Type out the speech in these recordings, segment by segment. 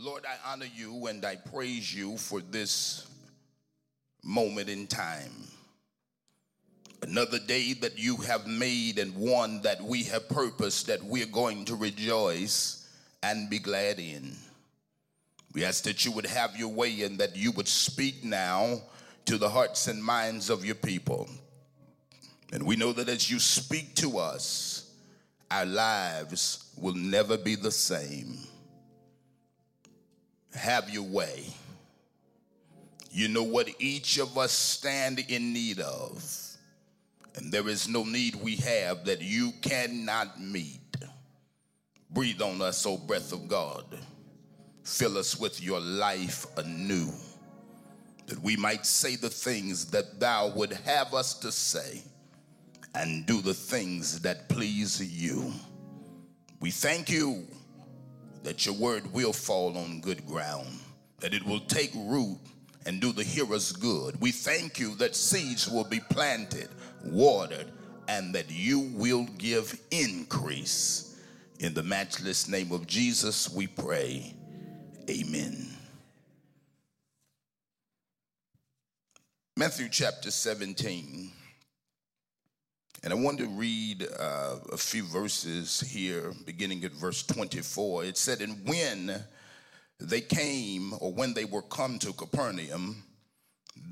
Lord, I honor you and I praise you for this moment in time. Another day that you have made and one that we have purposed that we're going to rejoice and be glad in. We ask that you would have your way and that you would speak now to the hearts and minds of your people. And we know that as you speak to us, our lives will never be the same. Have your way. You know what each of us stand in need of. And there is no need we have that you cannot meet. Breathe on us, O breath of God. Fill us with your life anew, that we might say the things that thou would have us to say and do the things that please you. We thank you that your word will fall on good ground, that it will take root and do the hearers good. We thank you that seeds will be planted, watered, and that you will give increase. In the matchless name of Jesus, we pray. Amen. Matthew chapter 17. And I want to read uh, a few verses here, beginning at verse 24. It said, And when they came, or when they were come to Capernaum,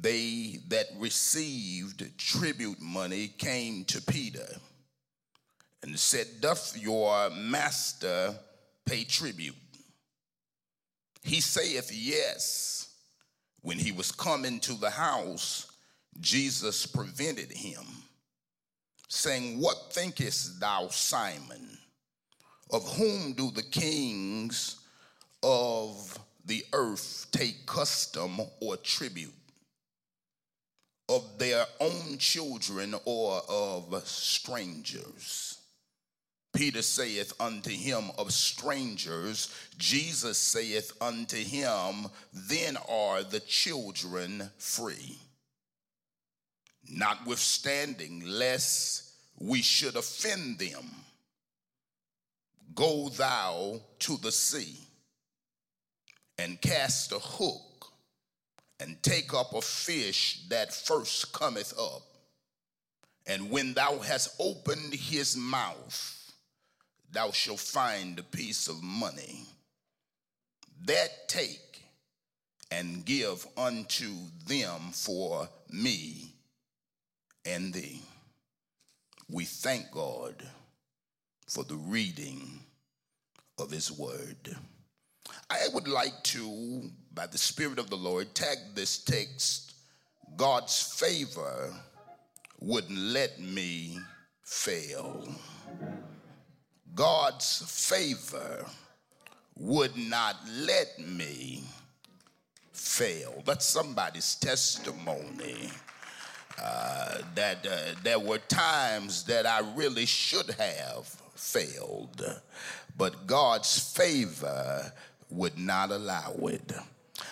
they that received tribute money came to Peter and said, Doth your master pay tribute? He saith, Yes. When he was come into the house, Jesus prevented him, saying, What thinkest thou, Simon? Of whom do the kings of the earth take custom or tribute? Of their own children or of strangers? Peter saith unto him, Of strangers. Jesus saith unto him, Then are the children free. Notwithstanding, lest we should offend them, go thou to the sea and cast a hook and take up a fish that first cometh up. And when thou hast opened his mouth, thou shalt find a piece of money. That take and give unto them for me and thee. We thank God for the reading of his word. I would like to, by the Spirit of the Lord, tag this text God's favor wouldn't let me fail. God's favor would not let me fail. That's somebody's testimony. Uh, that uh, there were times that I really should have failed, but God's favor would not allow it.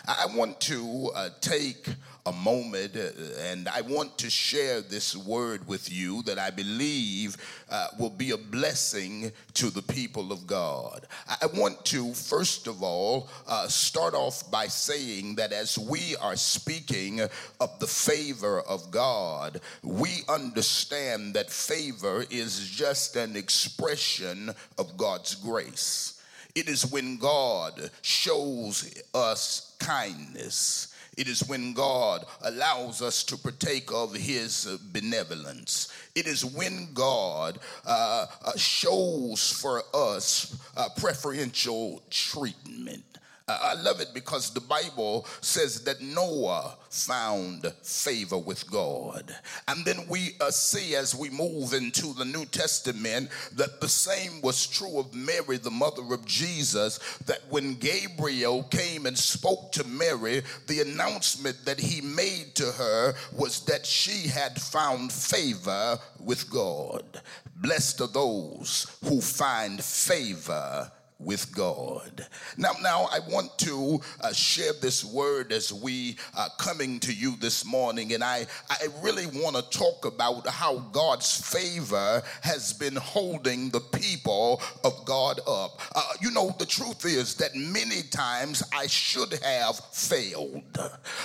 I want to uh, take a moment uh, and I want to share this word with you that I believe uh, will be a blessing to the people of God. I want to, first of all, uh, start off by saying that as we are speaking of the favor of God, we understand that favor is just an expression of God's grace. It is when God shows us kindness it is when God allows us to partake of his benevolence. It is when God uh, uh, shows for us uh, preferential treatment. I love it because the Bible says that Noah found favor with God. And then we uh, see as we move into the New Testament that the same was true of Mary, the mother of Jesus, that when Gabriel came and spoke to Mary, the announcement that he made to her was that she had found favor with God. Blessed are those who find favor with God. Now, now I want to uh, share this word as we are coming to you this morning, and I, I really want to talk about how God's favor has been holding the people of God up. Uh, you know, the truth is that many times I should have failed,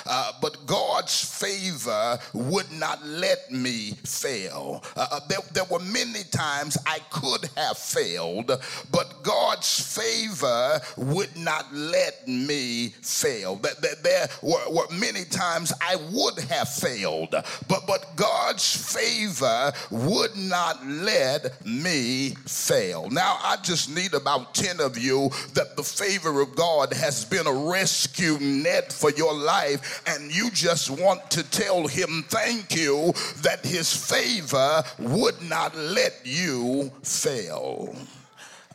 uh, but God's favor would not let me fail. Uh, uh, there, there were many times I could have failed, but God's favor would not let me fail. That, that there were, were many times I would have failed, but, but God's favor would not let me fail. Now, I just need about 10 of you that the favor of God has been a rescue net for your life, and you just want to tell Him thank you that His favor would not let you fail.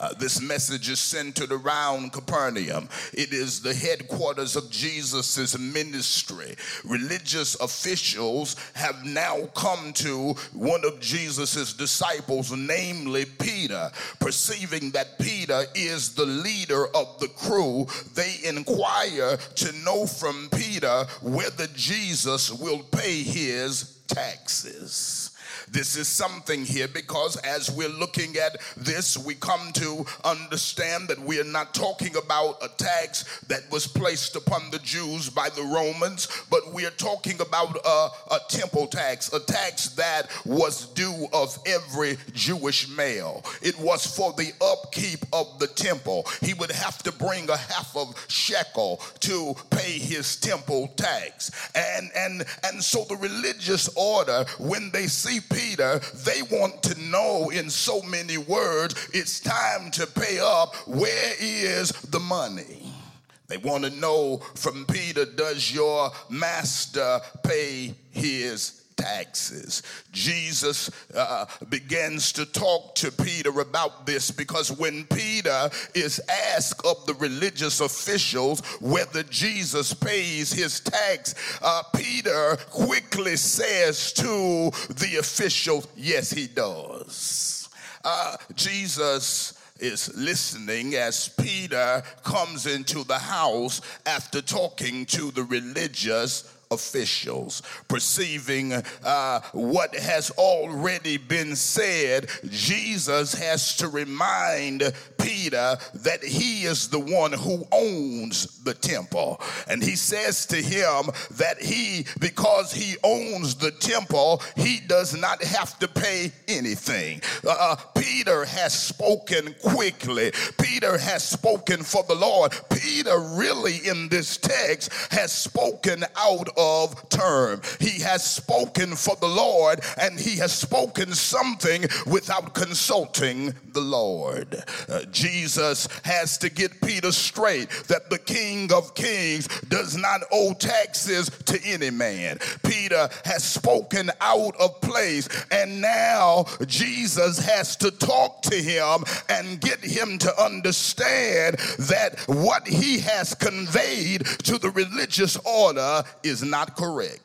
Uh, this message is centered around Capernaum. It is the headquarters of Jesus' ministry. Religious officials have now come to one of Jesus' disciples, namely Peter. Perceiving that Peter is the leader of the crew, they inquire to know from Peter whether Jesus will pay his taxes. This is something here because as we're looking at this, we come to understand that we are not talking about a tax that was placed upon the Jews by the Romans, but we are talking about a, a temple tax, a tax that was due of every Jewish male. It was for the upkeep of the temple. He would have to bring a half of shekel to pay his temple tax. And and and so the religious order, when they see Peter, they want to know in so many words, it's time to pay up. Where is the money? They want to know from Peter, does your master pay his taxes. Jesus uh, begins to talk to Peter about this because when Peter is asked of the religious officials whether Jesus pays his tax, uh, Peter quickly says to the officials, Yes, he does. Uh, Jesus is listening as Peter comes into the house after talking to the religious officials. Perceiving uh, what has already been said, Jesus has to remind Peter that he is the one who owns the temple. And he says to him that he, because he owns the temple, he does not have to pay anything. Uh, uh Peter has spoken quickly. Peter has spoken for the Lord. Peter really in this text has spoken out of term. He has spoken for the Lord and he has spoken something without consulting the Lord. Uh, Jesus has to get Peter straight that the King of Kings does not owe taxes to any man. Peter has spoken out of place, and now Jesus has to talk to him and get him to understand that what he has conveyed to the religious order is not correct.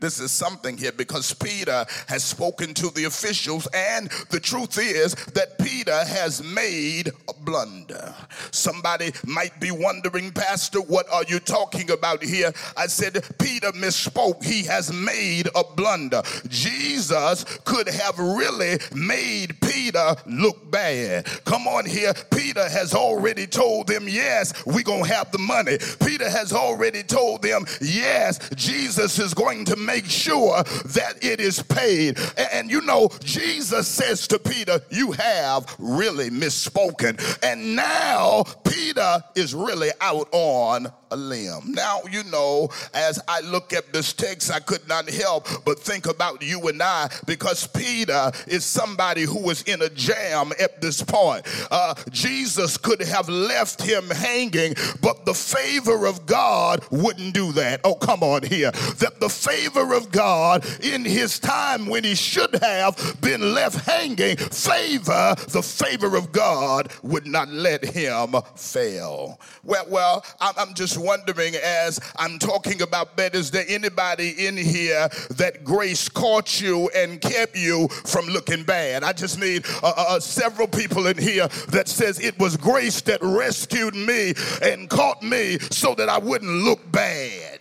This is something here because Peter has spoken to the officials, and the truth is that Peter has made a blunder. Somebody might be wondering, Pastor, what are you talking about here? I said, Peter misspoke. He has made a blunder. Jesus could have really made Peter look bad. Come on here. Peter has already told them, yes, we're going to have the money. Peter has already told them, yes, Jesus is going to make make sure that it is paid. And you know, Jesus says to Peter, You have really misspoken. And now Peter is really out on a limb. Now, you know, as I look at this text, I could not help but think about you and I because Peter is somebody who was in a jam at this point. Uh, Jesus could have left him hanging, but the favor of God wouldn't do that. Oh, come on here. That the favor of God in his time when he should have been left hanging, favor, the favor of God would not let him fail. Well, well, I'm just wondering as I'm talking about that, is there anybody in here that grace caught you and kept you from looking bad? I just need uh, uh, uh several people in here that says it was grace that rescued me and caught me so that I wouldn't look bad.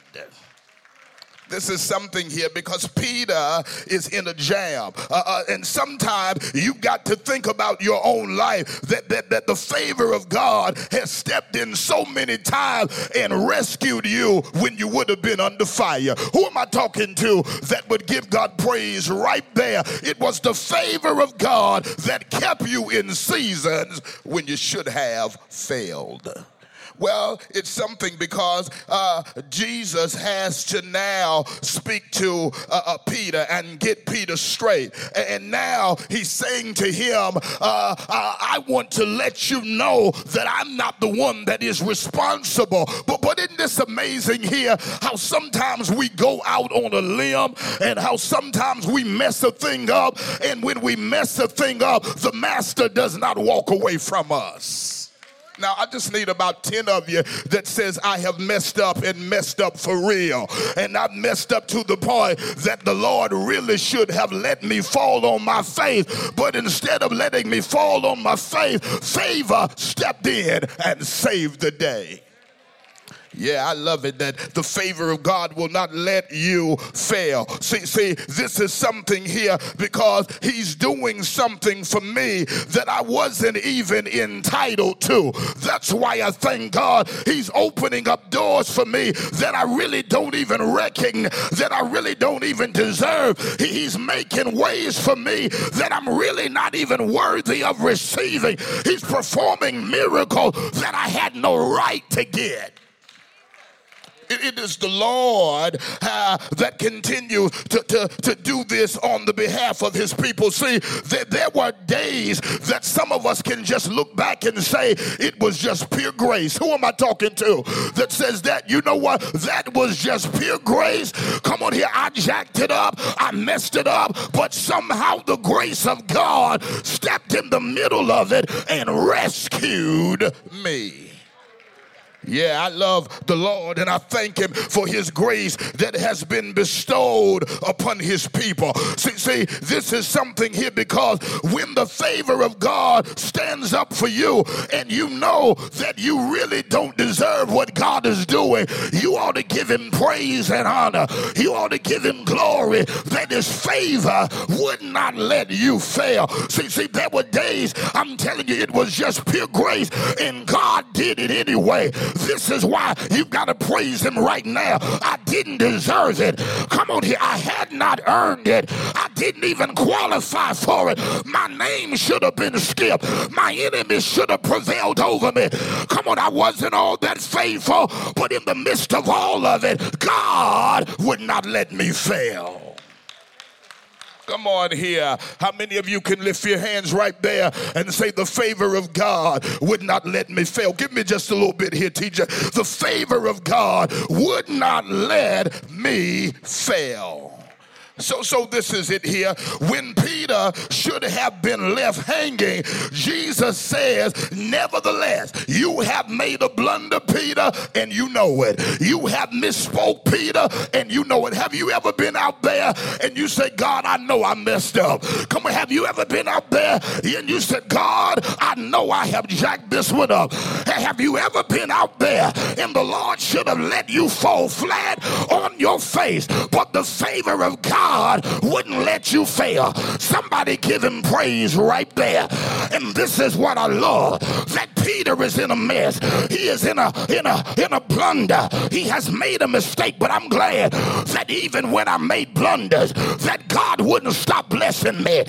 This is something here because Peter is in a jam. Uh, uh, and sometimes you've got to think about your own life that, that, that the favor of God has stepped in so many times and rescued you when you would have been under fire. Who am I talking to that would give God praise right there? It was the favor of God that kept you in seasons when you should have failed. Well, it's something because uh, Jesus has to now speak to uh, uh, Peter and get Peter straight. And now he's saying to him, uh, uh, I want to let you know that I'm not the one that is responsible. But, but isn't this amazing here how sometimes we go out on a limb and how sometimes we mess a thing up. And when we mess a thing up, the master does not walk away from us. Now, I just need about 10 of you that says, I have messed up and messed up for real. And I've messed up to the point that the Lord really should have let me fall on my face. But instead of letting me fall on my face, favor stepped in and saved the day. Yeah, I love it that the favor of God will not let you fail. See, see, this is something here because He's doing something for me that I wasn't even entitled to. That's why I thank God He's opening up doors for me that I really don't even reckon, that I really don't even deserve. He's making ways for me that I'm really not even worthy of receiving. He's performing miracles that I had no right to get it is the Lord uh, that continues to, to, to do this on the behalf of his people. See, there, there were days that some of us can just look back and say it was just pure grace. Who am I talking to that says that? You know what? That was just pure grace. Come on here, I jacked it up, I messed it up, but somehow the grace of God stepped in the middle of it and rescued me. Yeah, I love the Lord and I thank Him for His grace that has been bestowed upon His people. See, see, this is something here because when the favor of God stands up for you and you know that you really don't deserve what God is doing, you ought to give Him praise and honor. You ought to give Him glory that His favor would not let you fail. See, see, there were days, I'm telling you, it was just pure grace and God did it anyway. This is why you've got to praise him right now. I didn't deserve it. Come on here. I had not earned it. I didn't even qualify for it. My name should have been skipped. My enemies should have prevailed over me. Come on, I wasn't all that faithful, but in the midst of all of it, God would not let me fail. Come on here. How many of you can lift your hands right there and say, The favor of God would not let me fail? Give me just a little bit here, teacher. The favor of God would not let me fail. So, so this is it here. When Peter should have been left hanging, Jesus says, Nevertheless, you have made a blunder, Peter, and you know it. You have misspoke, Peter, and you know it. Have you ever been out there and you say, God, I know I messed up? Come on, have you ever been out there and you said, God, I know I have jacked this one up? Have you ever been out there and the Lord should have let you fall flat on your face, but the favor of God God wouldn't let you fail. Somebody give him praise right there. And this is what I love that Peter is in a mess. He is in a in a in a blunder. He has made a mistake, but I'm glad that even when I made blunders, that God wouldn't stop blessing me.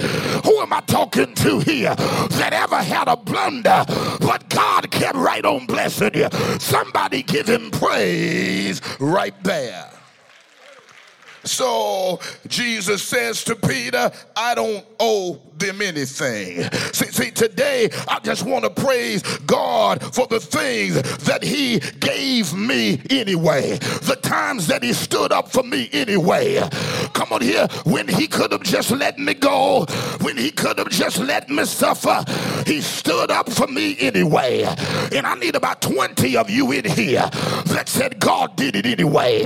Who am I talking to here that ever had a blunder, but God kept right on blessing you? Somebody give him praise right there. So Jesus says to Peter, I don't owe them anything. See, see, today I just want to praise God for the things that He gave me anyway, the times that He stood up for me anyway. Come on here, when He could have just let me go, when He could have just let me suffer, He stood up for me anyway. And I need about 20 of you in here that said, God did it anyway.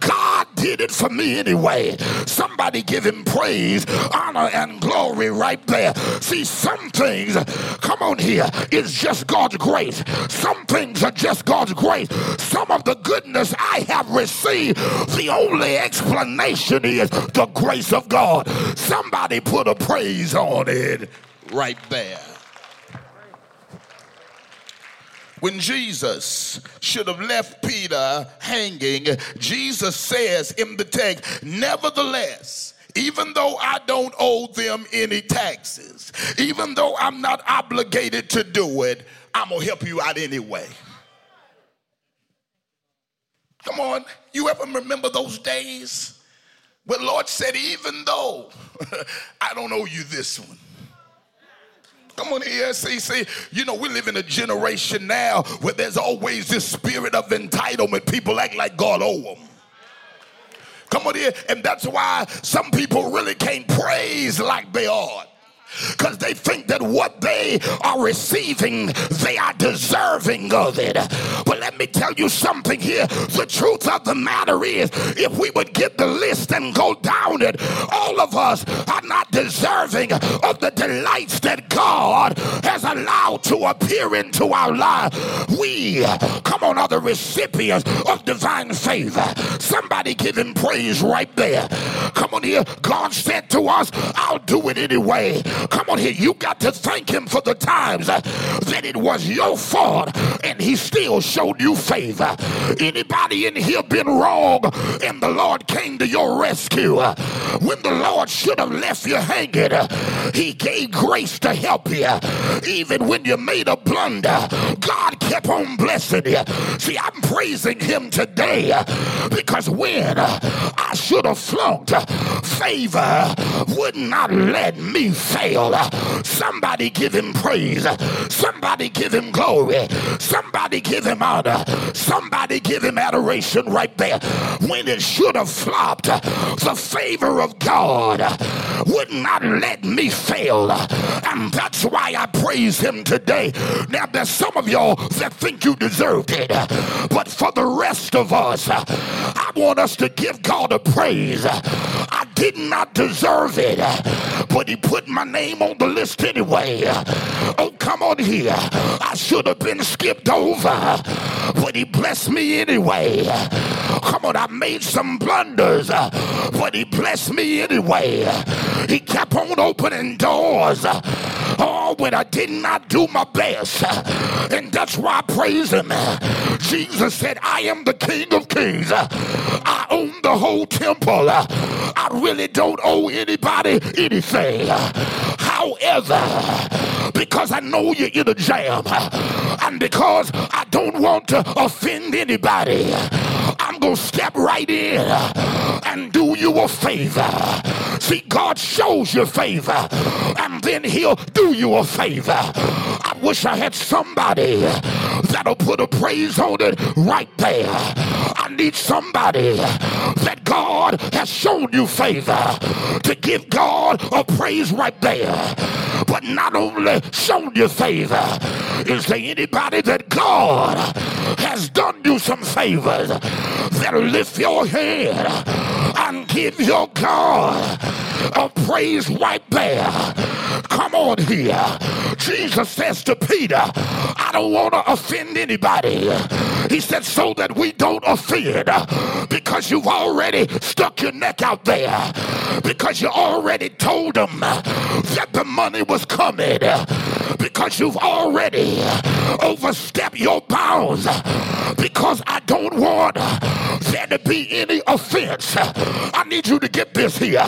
God did it for me anyway. Somebody give Him praise, honor, and glory right there. See, some things, come on here, is just God's grace. Some things are just God's grace. Some of the goodness I have received, the only explanation is the grace of God. Somebody put a praise on it right there. When Jesus should have left Peter hanging, Jesus says in the text, Nevertheless, even though I don't owe them any taxes, even though I'm not obligated to do it, I'm to help you out anyway. Come on, you ever remember those days where Lord said, even though I don't owe you this one. Come on here, see, you know, we live in a generation now where there's always this spirit of entitlement. People act like God owe them. Come on here. And that's why some people really can't praise like they ought because they think that what they are receiving, they are deserving of it. But let me tell you something here. The truth of the matter is, if we would get the list and go down it, all of us are not deserving of the delights that God has allowed to appear into our life. We, come on, are the recipients of divine favor. Somebody give him praise right there. Come on here. God said to us, I'll do it anyway. Come on here. You got to thank him for the times uh, that it was your fault and he still showed you favor. Anybody in here been wrong and the Lord came to your rescue? When the Lord should have left you hanging, he gave grace to help you. Even when you made a blunder, God kept on blessing you. See, I'm praising him today because when I should have flunked, favor would not let me fail fail. Somebody give him praise. Somebody give him glory. Somebody give him honor. Somebody give him adoration right there. When it should have flopped, the favor of God would not let me fail. And that's why I praise him today. Now, there's some of y'all that think you deserved it. But for the rest of us, I want us to give God a praise. I did not deserve it, but he put my name on the list anyway. Oh, come on here. I should have been skipped over, but he blessed me anyway. Come on, I made some blunders, but he blessed me anyway. He kept on opening doors. Oh, when I did not do my best. And that's why I praise him. Jesus said, I am the King of Kings. I own the whole temple. I really don't owe anybody anything. However, because I know you're in a jam and because I don't want to offend anybody, I'm going to step right in and do you a favor. See, God shows you favor and then he'll do you a favor. I wish I had somebody that'll put a praise on it right there. Need somebody that God has shown you favor to give God a praise right there. But not only shown you favor, is there anybody that God has done you some favors that'll lift your head and give your God a praise right there? Come on here. Jesus says to Peter, I don't want to offend anybody. He said, so that we don't offend because you've already stuck your neck out there, because you already told them that the money was coming, because you've already overstepped your bounds, because I don't want there to be any offense. I need you to get this here.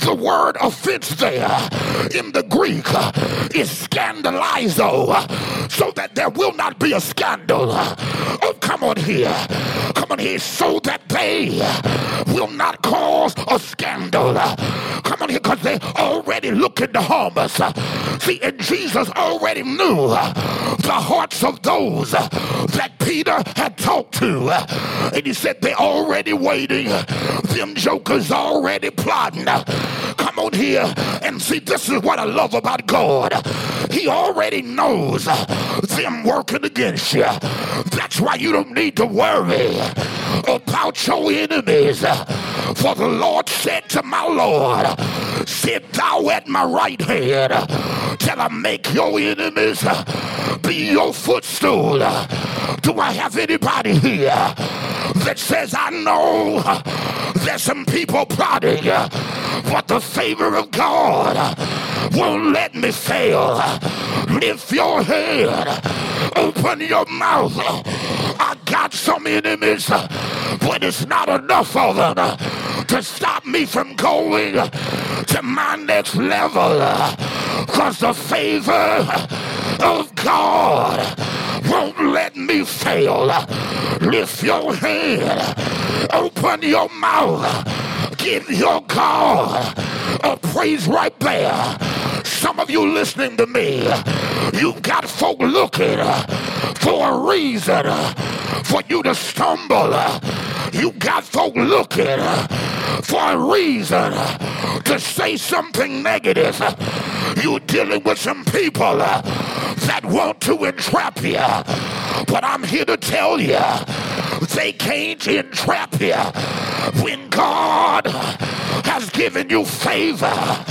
The word offense there in the Greek is scandalizo, so that there will not be a scandal. Oh, come on here. Come on here, so that they will not cause a scandal. Come on here, because they already looking to harm us. See, and Jesus already knew the hearts of those that Peter had talked to. And he said, they're already waiting. Them jokers already plotting. Come on here and see, this is what I love about God. He already knows them working against you. That's why you don't need to worry about your enemies. For the Lord said to my Lord, Sit thou at my right hand till I make your enemies be your footstool. Do I have anybody here that says, I know there's some people plotting, but the favor of God won't let me fail. Lift your head, open your mouth. I got some enemies, but it's not enough of them to stop me from going to my next level. Because the favor of God won't let me fail. Lift your head, open your mouth, give your God a praise right there. Some of you listening to me, you've got folk looking for a reason for you to stumble. You got folk looking for a reason to say something negative. You're dealing with some people that want to entrap you. But I'm here to tell you, they can't entrap you when God has given you favor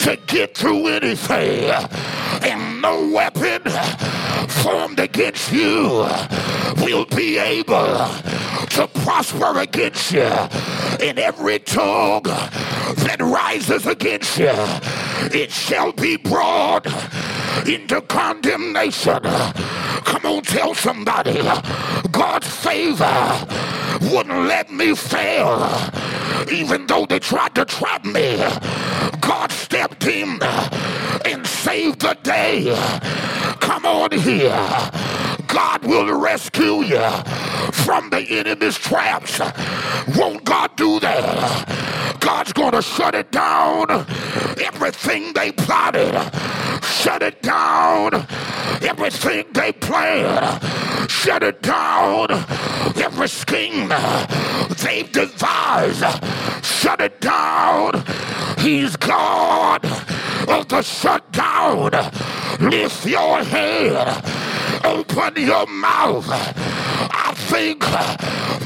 to get through anything. And no weapon formed against you will be able to prosper against you. In every tongue that rises against you, it shall be brought into condemnation. Come on, tell somebody God's favor wouldn't let me fail. Even though they tried to trap me, God stepped in and saved the day. Come on here. God will rescue you from the enemy's traps. Won't God do that? God's going to shut it down. Everything they plotted, shut it down. Everything they planned, shut it down. Every scheme they've devised, shut it down. He's God of the shutdown. Lift your head open your mouth. I think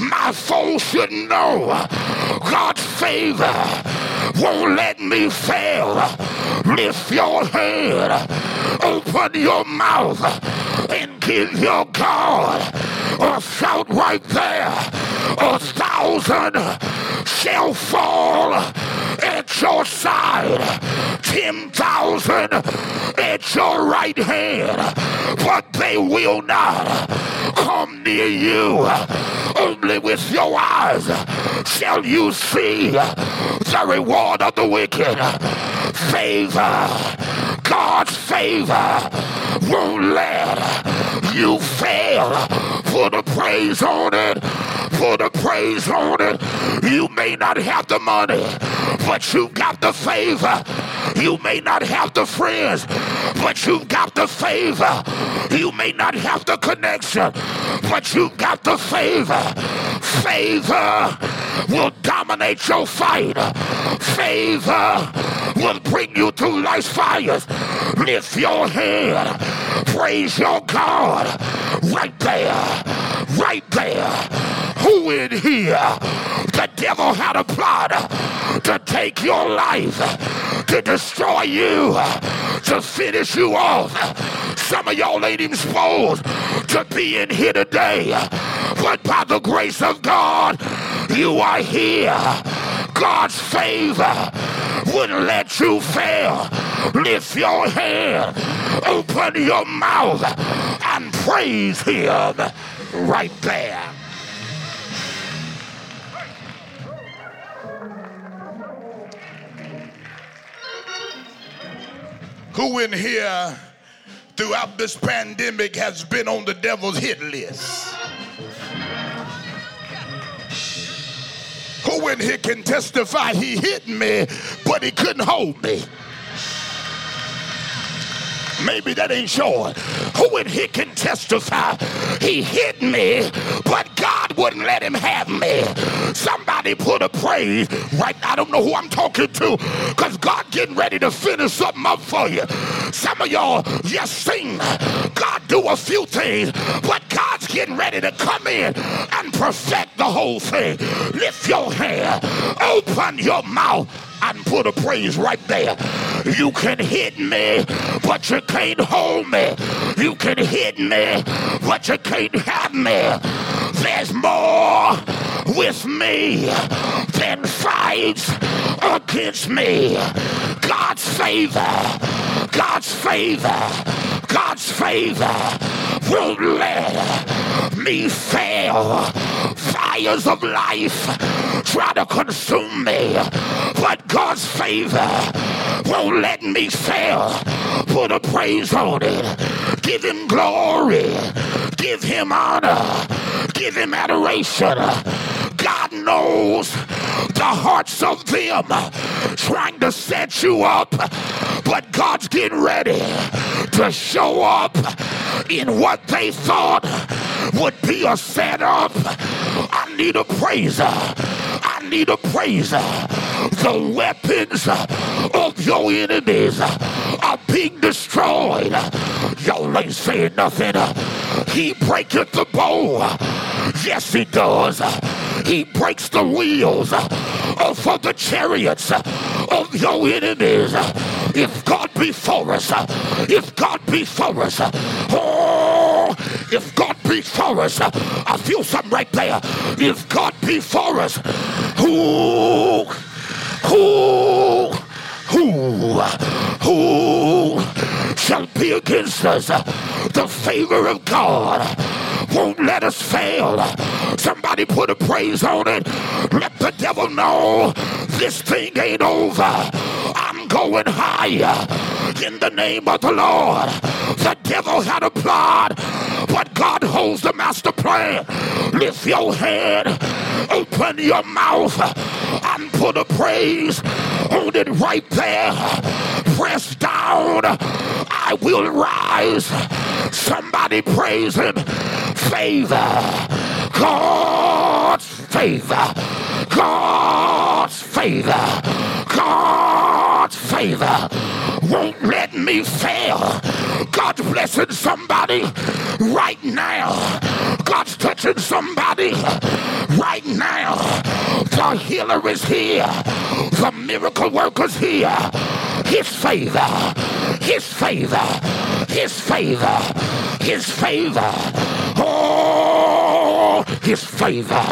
my soul should know God's favor won't let me fail. Lift your head, open your mouth, and give your God a shout right there. A thousand shall fall at your side, ten thousand at your right hand, but they will not come near you. Only with your eyes shall you see the reward of the wicked. Favor, God's favor won't let you fail. Put a praise on it. Put a praise on it. You may not have the money, but you got the favor. You may not have the friends, but you got the favor. You may not have the connection, but you got the favor. Favor will dominate your fight. Favor will bring you through life's fires. Lift your head. Praise your God. Right there. Right there. Who in here? The devil had a plot to take your life, to destroy you, to finish you off. Some of y'all ain't even supposed to be in here today, but by the grace of God, you are here. God's favor wouldn't let you fail. Lift your head, open your mouth, and praise Him right there. Who in here throughout this pandemic has been on the devil's hit list. Who in here can testify he hit me, but he couldn't hold me? Maybe that ain't sure. Who in here can testify? He hit me, but God wouldn't let him have me. Somebody put a praise right. Now. I don't know who I'm talking to, because God getting ready to finish something up for you. Some of y'all, just sing. God do a few things, but God's getting ready to come in and perfect the whole thing. Lift your hand, open your mouth and put a praise right there. You can hit me, but you can't hold me. You can hit me, but you can't have me. There's more with me than fights against me. God's favor, God's favor, God's favor won't let me fail. Fires of life try to consume me, but God's favor won't let me fail. Put a praise on it. Give him glory. Give him honor. Give him adoration. God knows the hearts of them trying to set you up, but God's getting ready to show up in what they thought would be a setup. I need a praiser. I need a praiser. The weapons of your enemies are being destroyed. Y'all ain't saying nothing. He breaketh the bow. Yes, he does. He breaks the wheels of the chariots of your enemies. If God be for us, if God be for us, oh, if God be for us, I feel something right there. If God be for us, who, who, who, who shall be against us? The favor of God won't let us fail. Somebody put a praise on it. Let the devil know this thing ain't over. Going higher in the name of the Lord. The devil had a plot, but God holds the master plan. Lift your head, open your mouth, and put a praise on it right there. Press down. I will rise. Somebody praise him. Favor. God's favor. God's favor. God's favor won't let me fail. God's blessing somebody right now. God's touching somebody right now. The healer is here. The miracle worker's here. His favor. His favor. His favor. His favor. Oh, his favor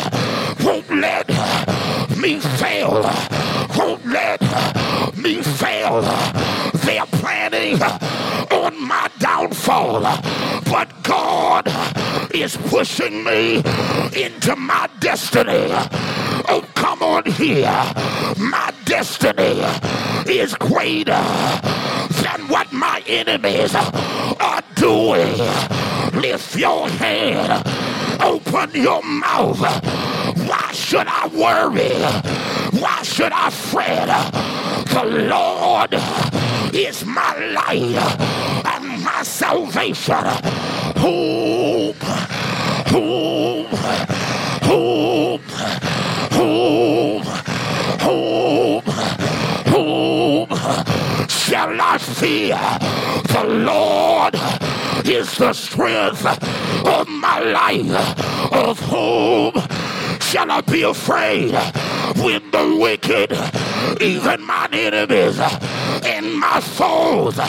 won't let me fail. Won't let me fail. They're planning on my downfall, but God is pushing me into my destiny. Oh, come on here. My destiny is greater than what my enemies are doing. Lift your hand. Open your mouth. Why should I worry? Why should I fret? The Lord is my light and my salvation. Whom, whom, whom, whom, whom shall I fear? The Lord is the strength of my life. Of whom shall I be afraid when the wicked, even my enemies and my foes,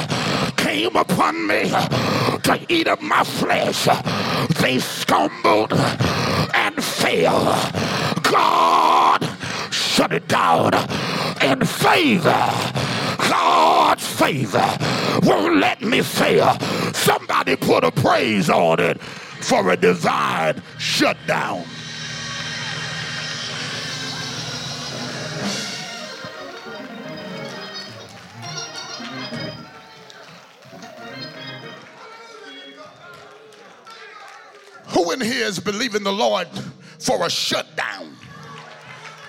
came upon me to eat up my flesh? They stumbled and fell. God shut it down in favor. God's favor uh, won't let me fail. Uh, somebody put a praise on it for a divine shutdown. Who in here is believing the Lord for a shutdown?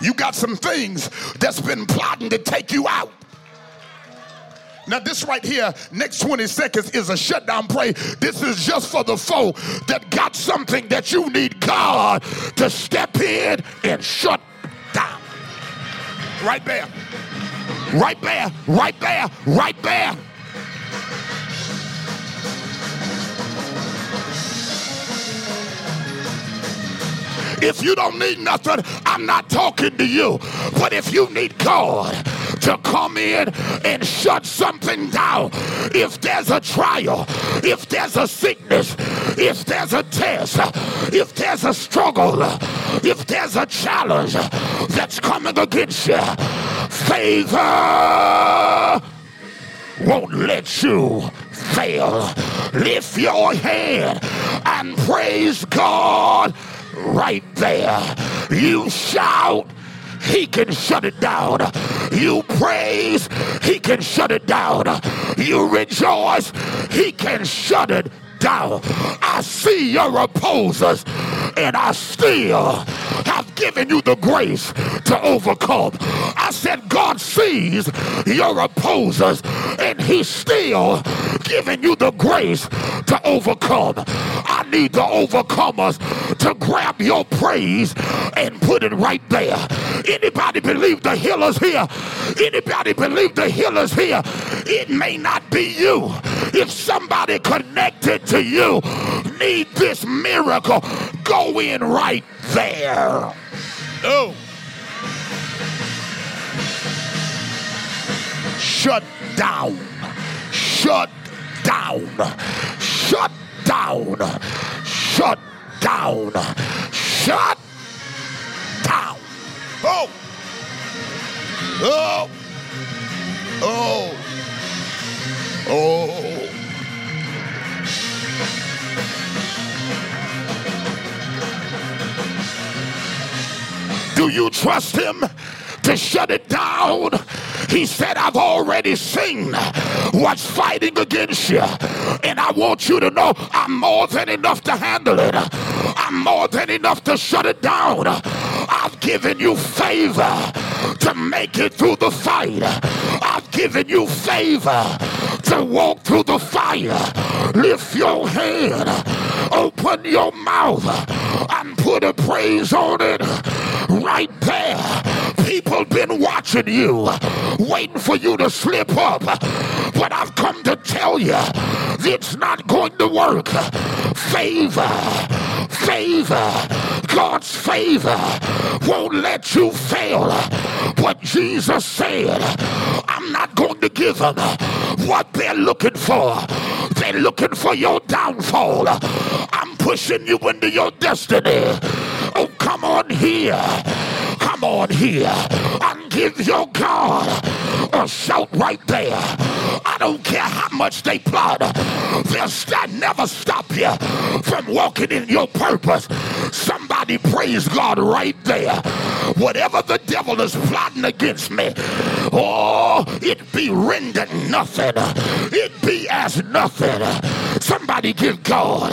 You got some things that's been plotting to take you out. Now, this right here, next 20 seconds is a shutdown pray. This is just for the foe that got something that you need God to step in and shut down. Right there. Right there. Right there. Right there. If you don't need nothing, I'm not talking to you. But if you need God to come in and shut something down, if there's a trial, if there's a sickness, if there's a test, if there's a struggle, if there's a challenge that's coming against you, favor won't let you fail. Lift your hand and praise God right there. You shout, he can shut it down. You praise, he can shut it down. You rejoice, he can shut it down. I see your opposers, and I still have given you the grace to overcome. I said, God sees your opposers, and He's still giving you the grace to overcome. I need the overcomers to grab your praise and put it right there. Anybody believe the healer's here? Anybody believe the healer's here? It may not be you. If somebody connected to you need this miracle, go in right there. Oh. Shut down. Shut down. Shut down. Shut down. Shut down. Oh. Oh. Oh. Oh. Do you trust him to shut it down? He said, I've already seen what's fighting against you. And I want you to know I'm more than enough to handle it. I'm more than enough to shut it down. I've given you favor to make it through the fight. I've given you favor to walk through the fire. Lift your hand, open your mouth, and put a praise on it right there. People been watching you, waiting for you to slip up. But I've come to tell you, it's not going to work. Favor, favor, God's favor won't let you fail. But Jesus said, I'm not going to give them what they're looking for. They're looking for your downfall. I'm pushing you into your destiny. Oh, come on here. Come on here and give your God a shout right there. I don't care how much they plot. They'll st- never stop you from walking in your purpose. Somebody praise God right there. Whatever the devil is plotting against me, oh, it be rendered nothing. It be as nothing. Somebody give God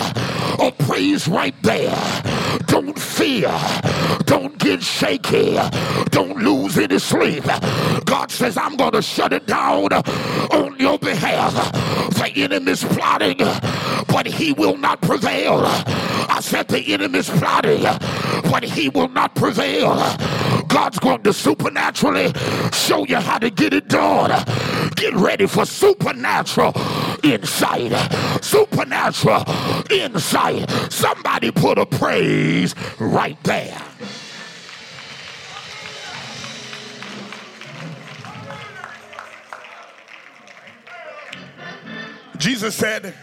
a praise right there. Don't fear. Don't get shaky. Don't lose any sleep. God says, I'm going to shut it down on your behalf. The enemy's plotting, but he will not prevail. I said, the enemy's plotting, but he will not prevail. God's going to supernaturally show you how to get it done. Get ready for supernatural insight. Supernatural insight. Somebody put a praise right there. Jesus said,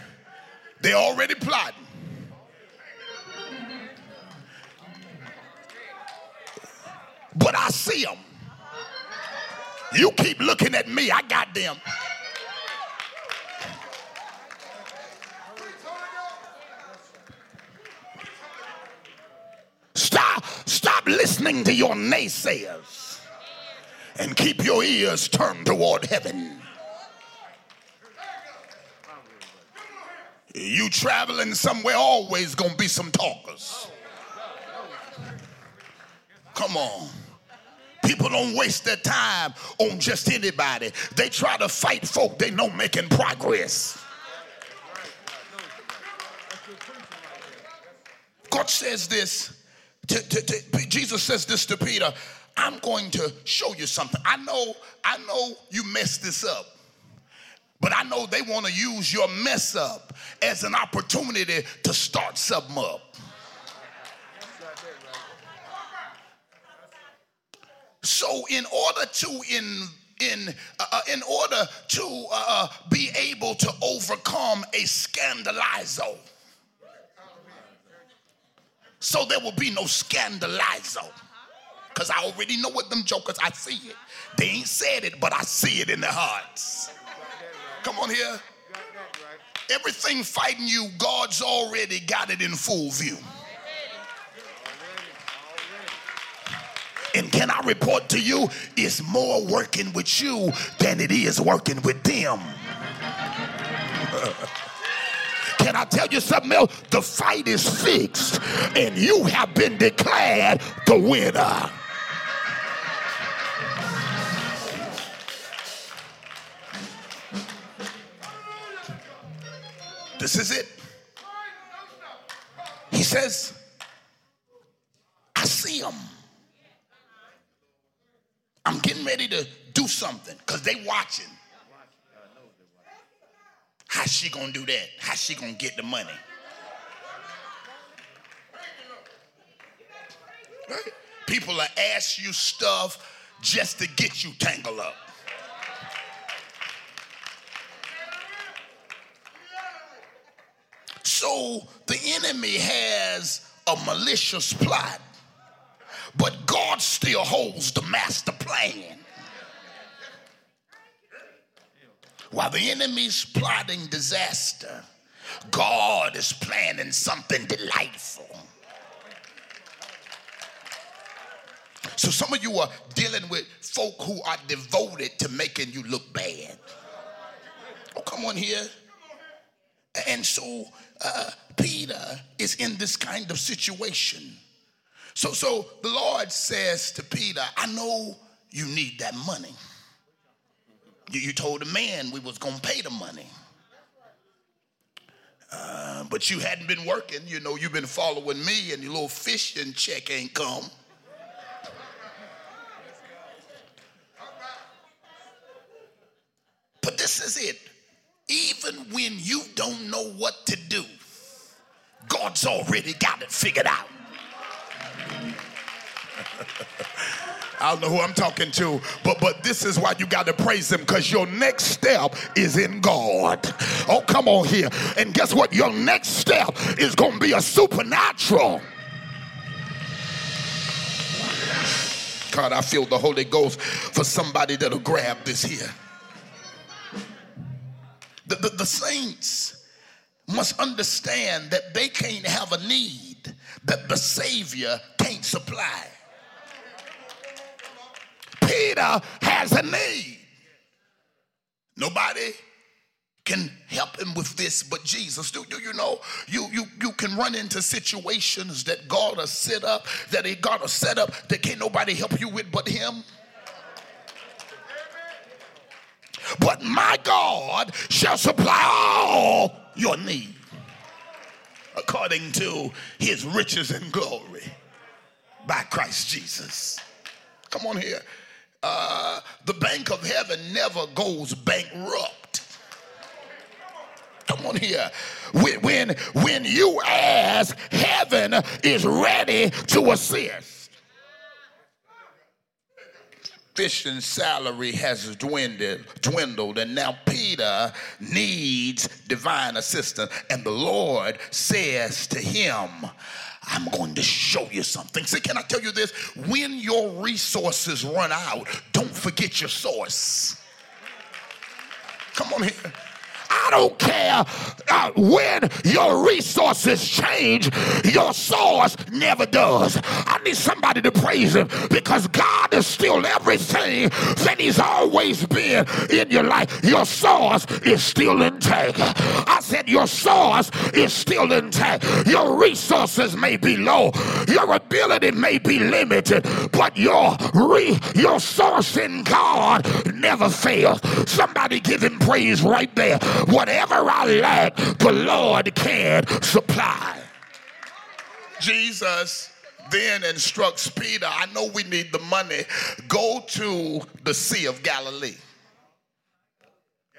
they already plotting. But I see them. You keep looking at me, I got them. Stop, stop listening to your naysayers and keep your ears turned toward heaven. You traveling somewhere, always gonna be some talkers. Come on. People don't waste their time on just anybody. They try to fight folk they know making progress. God says this, to, to, to, Jesus says this to Peter, I'm going to show you something. I know, I know you messed this up. But I know they want to use your mess up as an opportunity to start something up. So, in order to in in uh, uh in order to uh, uh, be able to overcome a scandalizo, so there will be no scandalizo, because I already know what them jokers. I see it. They ain't said it, but I see it in their hearts. Come on here. Everything fighting you, God's already got it in full view. And can I report to you, it's more working with you than it is working with them. Can I tell you something else? The fight is fixed, and you have been declared the winner. This is it. He says, I see them. I'm getting ready to do something because they watching. How's she gonna do that? How's she gonna get the money? Right? People will ask you stuff just to get you tangled up. So the enemy has a malicious plot, but God still holds the master plan. While the enemy's plotting disaster, God is planning something delightful. So some of you are dealing with folk who are devoted to making you look bad. Oh, come on here. And so uh, Peter is in this kind of situation. So, so the Lord says to Peter, I know you need that money. You, you told the man we was gonna pay the money. Uh, but you hadn't been working, you know, you've been following me and your little fishing check ain't come. But this is it even when you don't know what to do, God's already got it figured out. I don't know who I'm talking to, but but this is why you got to praise him because your next step is in God. Oh, come on here. And guess what? Your next step is going to be a supernatural. God, I feel the Holy Ghost for somebody that'll grab this here. The, the, the saints must understand that they can't have a need that the Savior can't supply. Peter has a need. Nobody can help him with this but Jesus. Do, do you know you, you you can run into situations that God has set up, that he God has set up that can't nobody help you with but him? But my God shall supply all your need according to his riches and glory by Christ Jesus. Come on here. Uh, the bank of heaven never goes bankrupt. Come on here. When, when, when you ask, heaven is ready to assist fishing salary has dwindled, dwindled, and now Peter needs divine assistance. And the Lord says to him, I'm going to show you something. See, can I tell you this? When your resources run out, don't forget your source. Come on here. I don't care uh, when your resources change, your source never does. I need somebody to praise him because God is still everything that he's always been in your life. Your source is still intact. I said your source is still intact. Your resources may be low. Your ability may be limited, but your re, your source in God never fails. Somebody give him praise right there. Whatever I lack, the Lord can supply. Jesus then instructs Peter, I know we need the money. Go to the Sea of Galilee.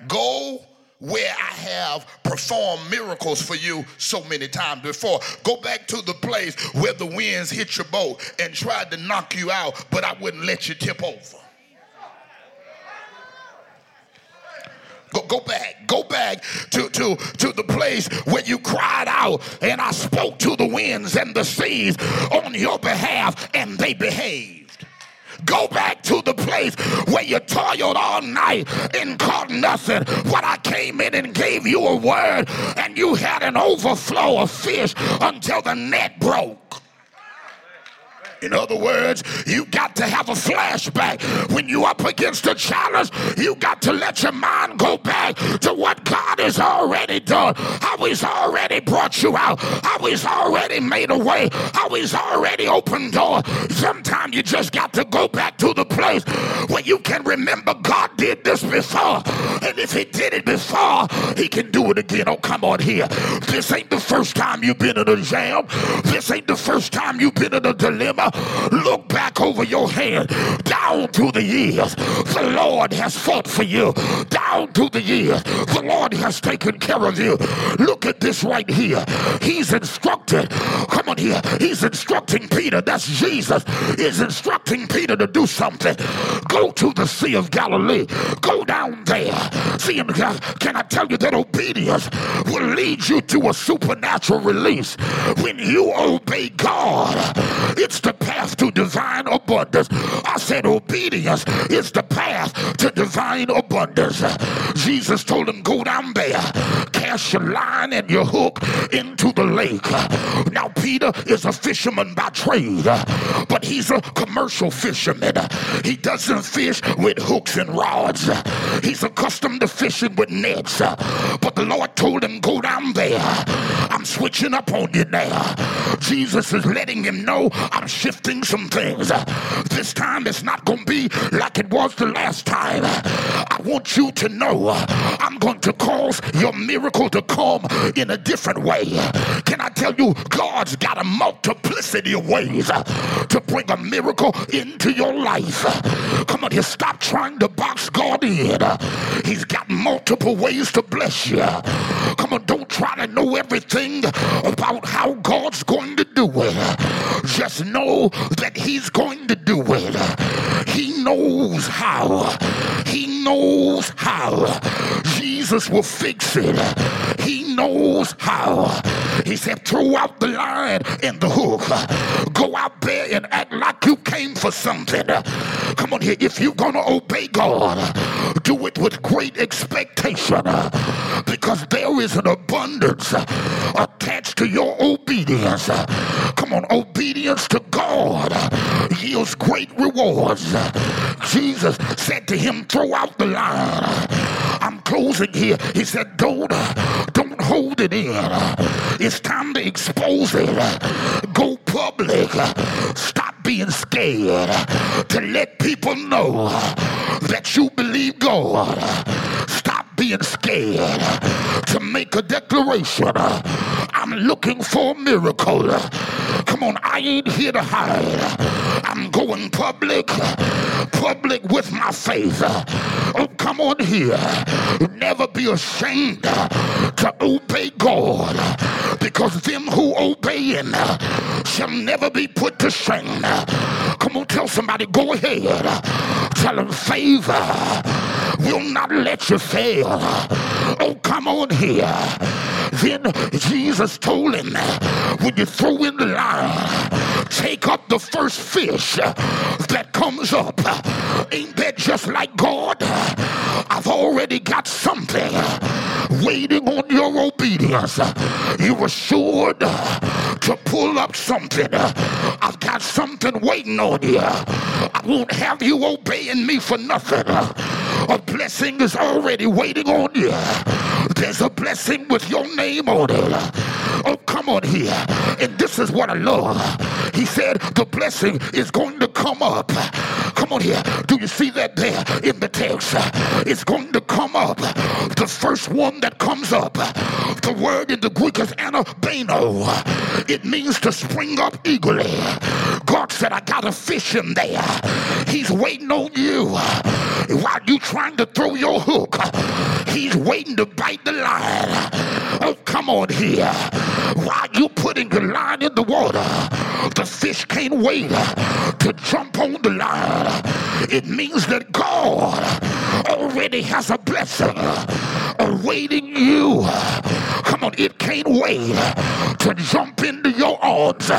Go where I have performed miracles for you so many times before. Go back to the place where the winds hit your boat and tried to knock you out, but I wouldn't let you tip over. Go, go back, go back to, to, to the place where you cried out, and I spoke to the winds and the seas on your behalf, and they behaved. Go back to the place where you toiled all night and caught nothing. But I came in and gave you a word, and you had an overflow of fish until the net broke. In other words, you got to have a flashback. When you're up against a challenge, you got to let your mind go back to what God has already done, how he's already brought you out, how he's already made a way, how he's already opened door. Sometimes you just got to go back to the place where you can remember God did this before. And if he did it before, he can do it again. Oh, come on here. This ain't the first time you've been in a jam. This ain't the first time you've been in a dilemma. Look back over your head, down through the years. The Lord has fought for you. Down through the years, the Lord has taken care of you. Look at this right here. He's instructed. Come on here. He's instructing Peter. That's Jesus. Is instructing Peter to do something. Go to the Sea of Galilee. Go down there. See, him. Uh, can I tell you that obedience will lead you to a supernatural release when you obey God? It's the path to divine abundance. I said obedience is the path to divine abundance. Jesus told him, Go down there, cast your line and your hook into the lake. Now, Peter is a fisherman by trade, but he's a commercial fisherman. He doesn't fish with hooks and rods, he's accustomed to fishing with nets. But the Lord told him, Go down there. I'm switching up on you now. Jesus is letting him know I'm shifting shifting some things. This time it's not going to be like it was the last time. I want you to know I'm going to cause your miracle to come in a different way. Can I tell you, God's got a multiplicity of ways to bring a miracle into your life. Come on here, stop trying to box God in. He's got multiple ways to bless you. Come on, don't try to know everything about how God's going to do it. Just know that he's going to do it. He knows how. He knows how. Jesus will fix it. He knows how. He said, throw out the line and the hook. Go out there and act like you came for something. Come on here. If you're going to obey God, do it with great expectation because there is an abundance attached to your obedience. Come on, obedience to God yields great rewards. Jesus said to him, throw out the line. I'm closing here. He said, don't, don't hold it in. It's time to expose it. Go public. Stop being scared to let people know that you believe God. Stop being scared to make a declaration. I'm looking for a miracle. Come on, I ain't here to hide. I'm going public, public with my faith. Oh, come on here. Never be ashamed to obey God because them who obey him shall never be put to shame. Come on, tell somebody, go ahead. Tell them favor will not let you fail. Oh, come on here. Then Jesus told him, when you throw in the line, take up the first fish that comes up. Ain't that just like God? I've already got something waiting on your obedience. you assured to pull up something. I've got something waiting on you. I won't have you obeying me for nothing. Blessing is already waiting on you. There's a blessing with your name on it. Oh, come on here. And this is what I love. He said the blessing is going to come up. Come on here. Do you see that there in the text? It's going to come up. The first one that comes up. The word in the Greek is anabano. It means to spring up eagerly. God said, I got a fish in there. He's waiting on you. While you trying to throw your hook, he's waiting to bite the line. Oh, come on here. While you putting the line in the water, the fish can't wait to jump on the line. It means that God already has a blessing awaiting you. Come on, it can't wait to jump into your arms.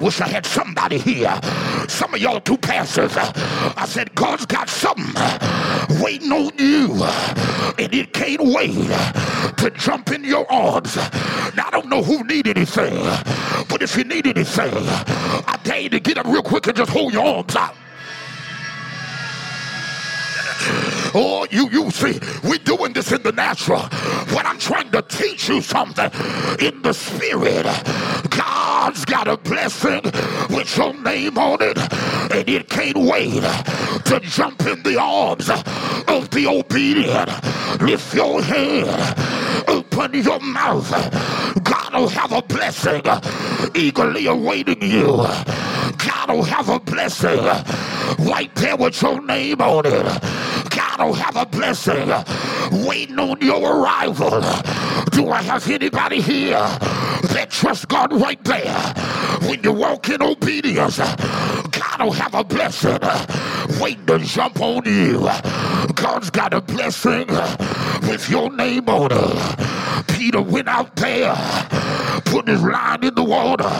Wish I had somebody here. Some of y'all two pastors. I said, God's got something waiting on you, and it can't wait to jump in your arms. Now, I don't know who need anything, but if you need anything, I dare you to get up real quick and just hold your arms out. Oh, you, you see, we're doing this in the natural. But I'm trying to teach you something in the spirit. God's got a blessing with your name on it, and it can't wait to jump in the arms of the obedient. Lift your hand, open your mouth. God will have a blessing eagerly awaiting you. God will have a blessing right there with your name on it. Will have a blessing waiting on your arrival. Do I have anybody here that trusts God right there? When you walk in obedience, God will have a blessing waiting to jump on you. God's got a blessing with your name on it. Peter went out there, put his line in the water.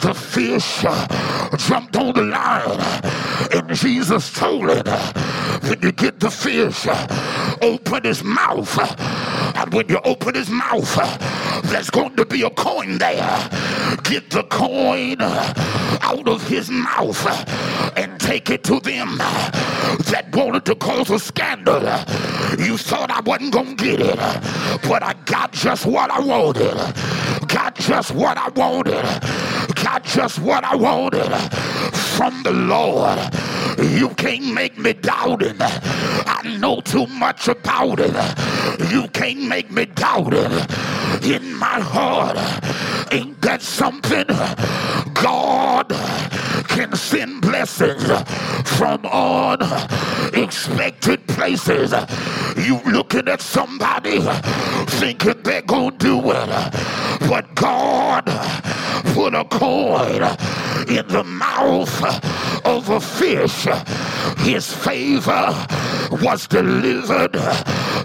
The fish jumped on the line, and Jesus told him, when you get the fish, open his mouth. And when you open his mouth, there's going to be a coin there. Get the coin out of his mouth and take it to them that wanted to cause a scandal. You thought I wasn't going to get it, but I got just what I wanted. Got just what I wanted. Got just what I wanted from the Lord. You can't make me doubt it. I know too much about it. You can't make me doubt it. In my heart, ain't that something? God can send blessings from unexpected places. You looking at somebody thinking they're gonna do it, but God put a coin in the mouth of a fish. His favor was delivered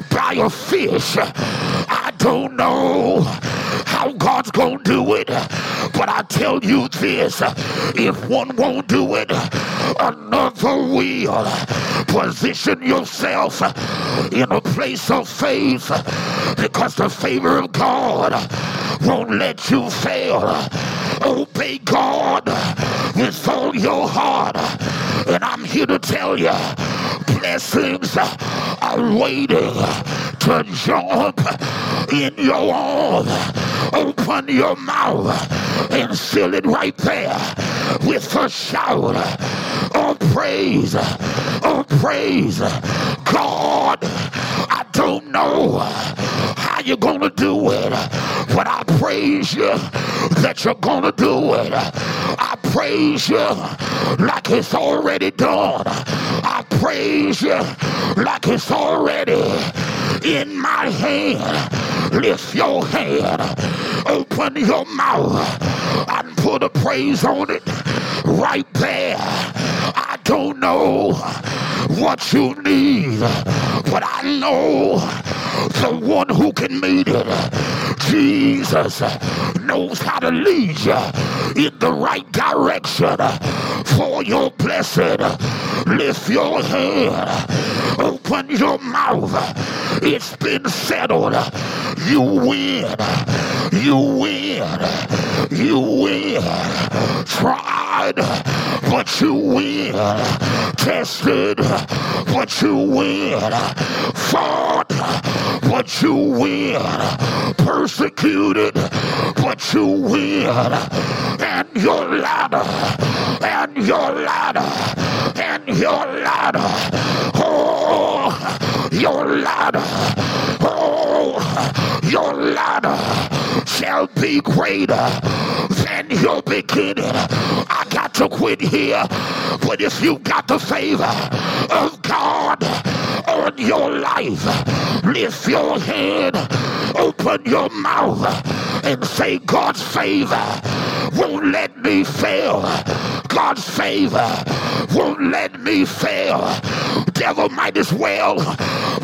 by a fish. I don't know how God's gonna do it, but I tell you this if one won't do it, another will. Position yourself in a place of faith because the favor of God won't let you fail. Obey God with all your heart. And I'm here to tell you blessings are waiting to jump in your arm. Open your mouth and seal it right there with a shout of praise. Of praise. God, I don't know you're going to do it, but I praise you that you're going to do it. I praise you like it's already done. I praise you like it's already in my hand. Lift your hand, open your mouth, and put a praise on it right there. I don't know what you need, but I know the one who can meet it. Jesus knows how to lead you in the right direction for your blessing. Lift your head, open your mouth. It's been settled. You win. You win. You win. Tried, but you win. Tested, but you win. Fought, but you win. Persecuted, but you win. And your latter, and your latter, and your latter. Your latter. Oh, your latter shall be greater than your beginning. I got to quit here, but if you got the favor of God on your life, lift your head, open your mouth, and say, God's favor won't let me fail. God's favor won't let me fail. Devil might as well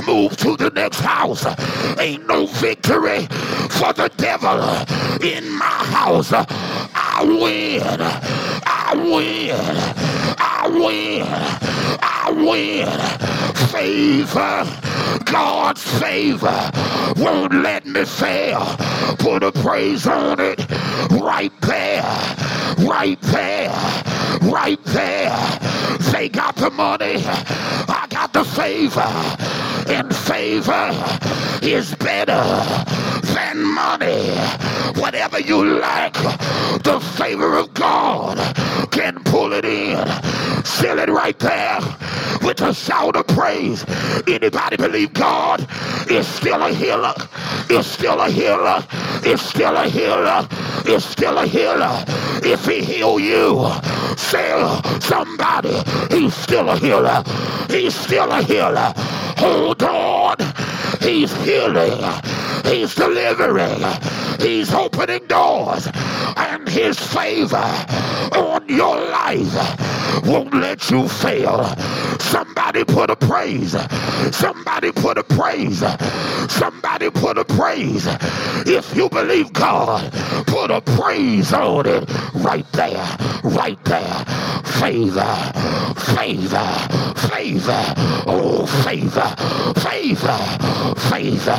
move to the next house. Ain't no victory for the devil in my house. I win. I win. I win. I win. Favor. God's favor won't let me fail. Put a praise on it right there. Right there. Right there. They got the money. I got the favor. And favor is better than money. Whatever you lack, the favor of God can pull it in. Fill it right there with a shout of praise. Anybody believe God is still a healer? Is still a healer? Is still a healer? Is still a healer? If he heal you, say somebody, he's still a healer. He's still a healer. Hold on. He's healing. He's delivering. He's opening doors. And his favor on your life won't let you fail. Somebody put a praise. Somebody put a praise. Somebody put a praise. If you believe God, put a praise on it right there. Right there. Favor. Favor. Favor. Oh, favor. Favor. Favor.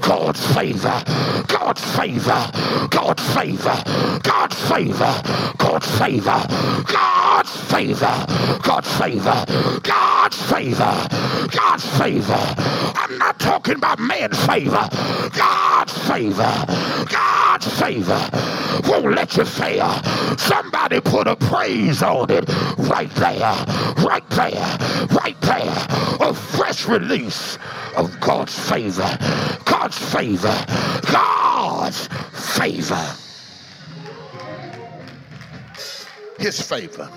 God's favor. God's favor. God's favor. God's favor. God's favor. God's favor. God's favor. God's favor. God's favor. I'm not talking about man's favor. God's favor. God's favor won't let you fail. Somebody put a praise on it right there. Right there. Right there. A fresh release of God's favor. God's favor. God's favor. His favor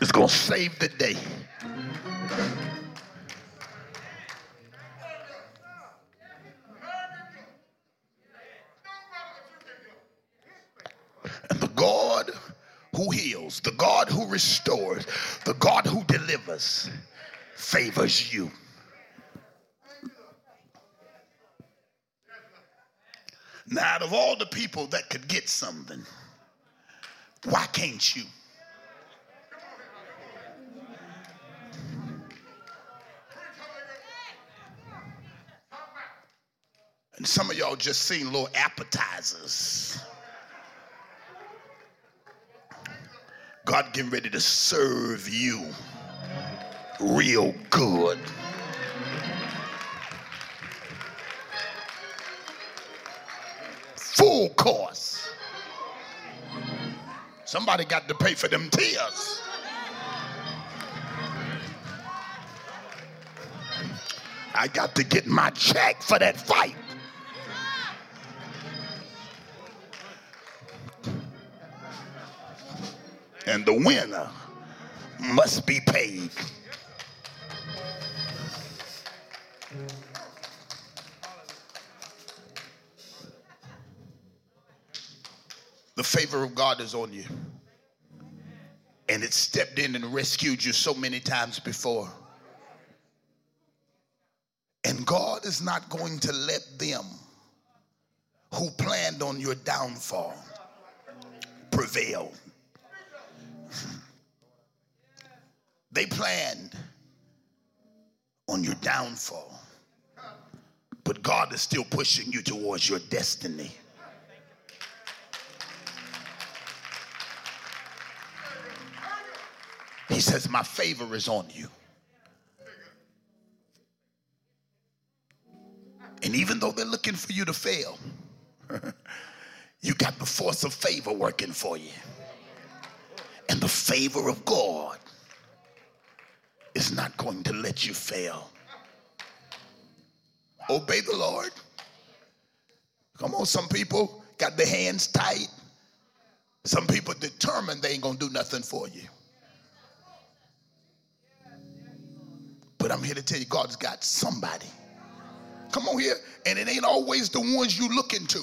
is going to save the day. And the God who heals, the God who restores, the God who delivers favors you. Now, out of all the people that could get something, why can't you? And some of y'all just seen little appetizers. God getting ready to serve you real good. Full course. Somebody got to pay for them tears. I got to get my check for that fight. And the winner must be paid. Favor of God is on you. And it stepped in and rescued you so many times before. And God is not going to let them who planned on your downfall prevail. They planned on your downfall, but God is still pushing you towards your destiny. He says, My favor is on you. And even though they're looking for you to fail, you got the force of favor working for you. And the favor of God is not going to let you fail. Obey the Lord. Come on, some people got their hands tight. Some people determined they ain't gonna do nothing for you. But I'm here to tell you, God's got somebody. Come on here. And it ain't always the ones you look into.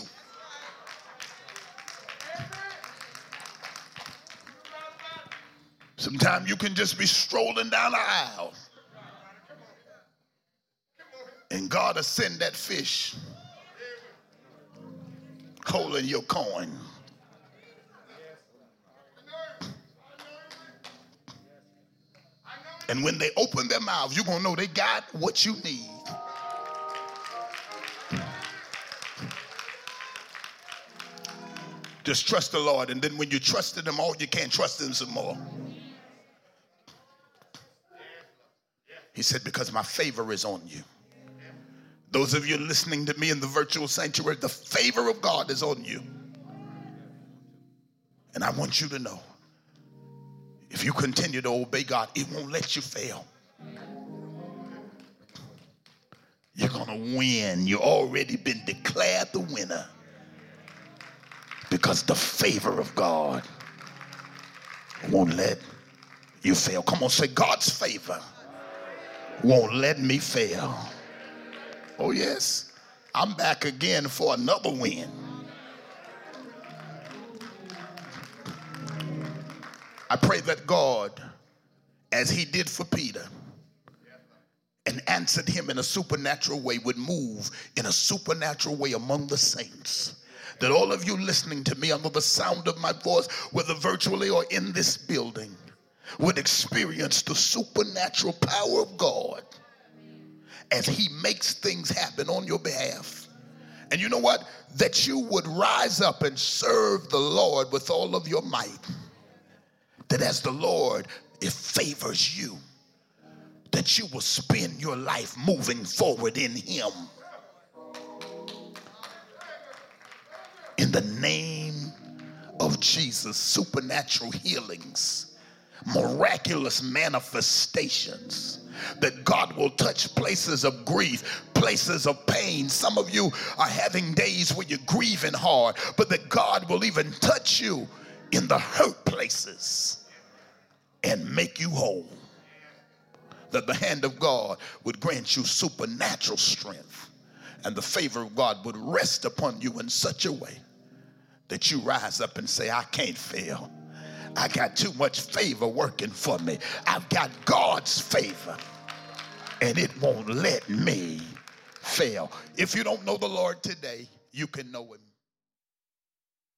Sometimes you can just be strolling down the aisle. And God will send that fish holding your coin. And when they open their mouths, you're going to know they got what you need. Just trust the Lord. And then when you trusted them all, you can't trust them some more. He said, because my favor is on you. Those of you listening to me in the virtual sanctuary, the favor of God is on you. And I want you to know if you continue to obey God, it won't let you fail. You're going to win. You've already been declared the winner because the favor of God won't let you fail. Come on, say, God's favor won't let me fail. Oh, yes, I'm back again for another win. I pray that God, as He did for Peter, and answered him in a supernatural way, would move in a supernatural way among the saints. That all of you listening to me under the sound of my voice, whether virtually or in this building, would experience the supernatural power of God as He makes things happen on your behalf. And you know what? That you would rise up and serve the Lord with all of your might that as the Lord, it favors you, that you will spend your life moving forward in Him. In the name of Jesus, supernatural healings, miraculous manifestations that God will touch places of grief, places of pain. Some of you are having days where you're grieving hard, but that God will even touch you in the hurt places and make you whole. That the hand of God would grant you supernatural strength and the favor of God would rest upon you in such a way that you rise up and say, I can't fail. I got too much favor working for me. I've got God's favor and it won't let me fail. If you don't know the Lord today, you can know him